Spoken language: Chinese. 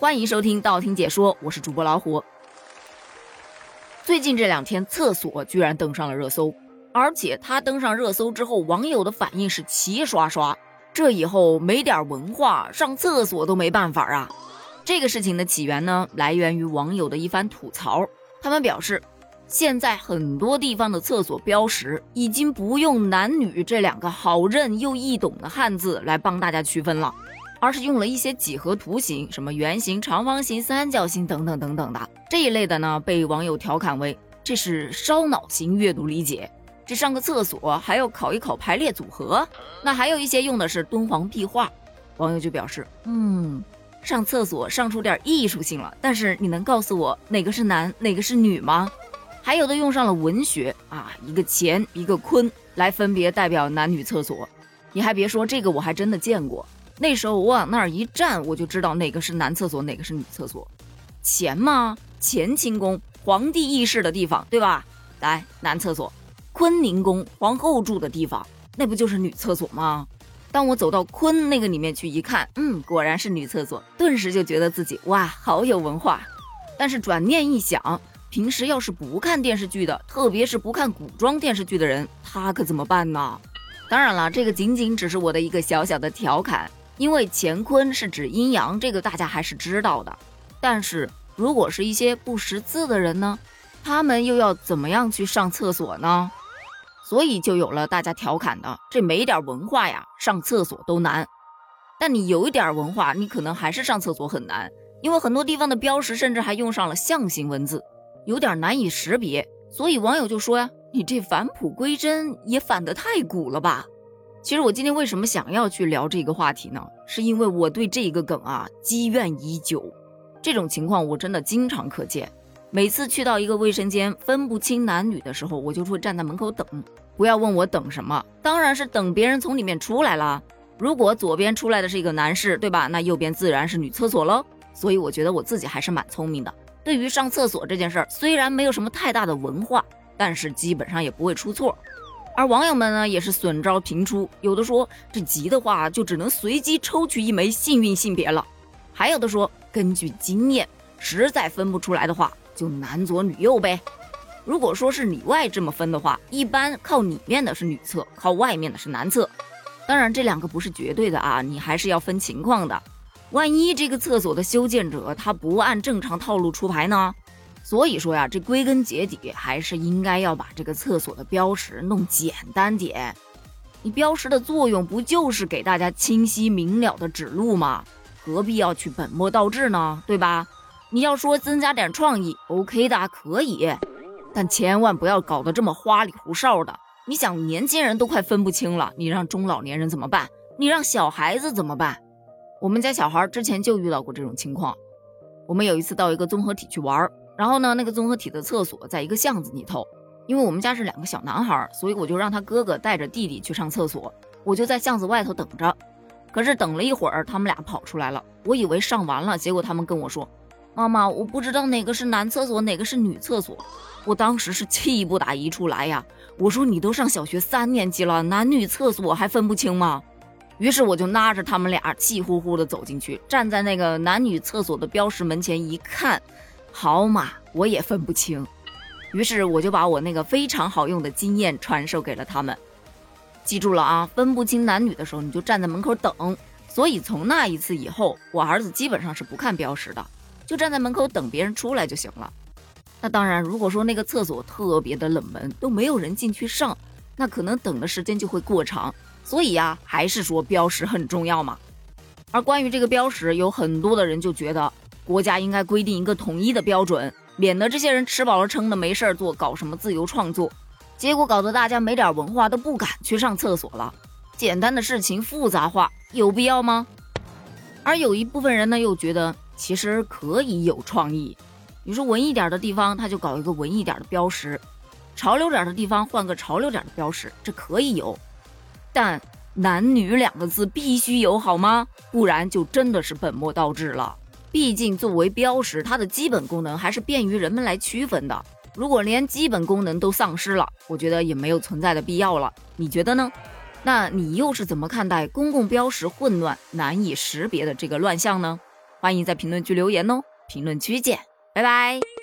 欢迎收听道听解说，我是主播老虎。最近这两天，厕所居然登上了热搜，而且它登上热搜之后，网友的反应是齐刷刷。这以后没点文化，上厕所都没办法啊！这个事情的起源呢，来源于网友的一番吐槽。他们表示，现在很多地方的厕所标识已经不用男女这两个好认又易懂的汉字来帮大家区分了，而是用了一些几何图形，什么圆形、长方形、三角形等等等等的这一类的呢，被网友调侃为这是烧脑型阅读理解。这上个厕所还要考一考排列组合，那还有一些用的是敦煌壁画，网友就表示，嗯，上厕所上出点艺术性了。但是你能告诉我哪个是男，哪个是女吗？还有的用上了文学啊，一个乾，一个坤，来分别代表男女厕所。你还别说，这个我还真的见过。那时候我往那儿一站，我就知道哪个是男厕所，哪个是女厕所。乾吗？乾清宫，皇帝议事的地方，对吧？来，男厕所。坤宁宫皇后住的地方，那不就是女厕所吗？当我走到坤那个里面去一看，嗯，果然是女厕所，顿时就觉得自己哇，好有文化。但是转念一想，平时要是不看电视剧的，特别是不看古装电视剧的人，他可怎么办呢？当然了，这个仅仅只是我的一个小小的调侃，因为乾坤是指阴阳，这个大家还是知道的。但是如果是一些不识字的人呢，他们又要怎么样去上厕所呢？所以就有了大家调侃的这没点文化呀，上厕所都难。但你有一点文化，你可能还是上厕所很难，因为很多地方的标识甚至还用上了象形文字，有点难以识别。所以网友就说呀：“你这返璞归真也返得太古了吧？”其实我今天为什么想要去聊这个话题呢？是因为我对这个梗啊积怨已久。这种情况我真的经常可见。每次去到一个卫生间分不清男女的时候，我就会站在门口等。不要问我等什么，当然是等别人从里面出来了。如果左边出来的是一个男士，对吧？那右边自然是女厕所喽。所以我觉得我自己还是蛮聪明的。对于上厕所这件事儿，虽然没有什么太大的文化，但是基本上也不会出错。而网友们呢，也是损招频出，有的说这急的话就只能随机抽取一枚幸运性别了，还有的说根据经验，实在分不出来的话。就男左女右呗。如果说是里外这么分的话，一般靠里面的是女厕，靠外面的是男厕。当然，这两个不是绝对的啊，你还是要分情况的。万一这个厕所的修建者他不按正常套路出牌呢？所以说呀，这归根结底还是应该要把这个厕所的标识弄简单点。你标识的作用不就是给大家清晰明了的指路吗？何必要去本末倒置呢？对吧？你要说增加点创意，OK 的，可以，但千万不要搞得这么花里胡哨的。你想，年轻人都快分不清了，你让中老年人怎么办？你让小孩子怎么办？我们家小孩之前就遇到过这种情况。我们有一次到一个综合体去玩，然后呢，那个综合体的厕所在一个巷子里头。因为我们家是两个小男孩，所以我就让他哥哥带着弟弟去上厕所，我就在巷子外头等着。可是等了一会儿，他们俩跑出来了，我以为上完了，结果他们跟我说。妈妈，我不知道哪个是男厕所，哪个是女厕所。我当时是气不打一处来呀！我说你都上小学三年级了，男女厕所还分不清吗？于是我就拉着他们俩气呼呼地走进去，站在那个男女厕所的标识门前一看，好嘛，我也分不清。于是我就把我那个非常好用的经验传授给了他们。记住了啊，分不清男女的时候，你就站在门口等。所以从那一次以后，我儿子基本上是不看标识的。就站在门口等别人出来就行了。那当然，如果说那个厕所特别的冷门，都没有人进去上，那可能等的时间就会过长。所以呀，还是说标识很重要嘛。而关于这个标识，有很多的人就觉得国家应该规定一个统一的标准，免得这些人吃饱了撑的没事儿做，搞什么自由创作，结果搞得大家没点文化都不敢去上厕所了。简单的事情复杂化，有必要吗？而有一部分人呢，又觉得。其实可以有创意，你说文艺点的地方，他就搞一个文艺点的标识；潮流点的地方，换个潮流点的标识，这可以有。但男女两个字必须有好吗？不然就真的是本末倒置了。毕竟作为标识，它的基本功能还是便于人们来区分的。如果连基本功能都丧失了，我觉得也没有存在的必要了。你觉得呢？那你又是怎么看待公共标识混乱、难以识别的这个乱象呢？欢迎在评论区留言哦。评论区见，拜拜。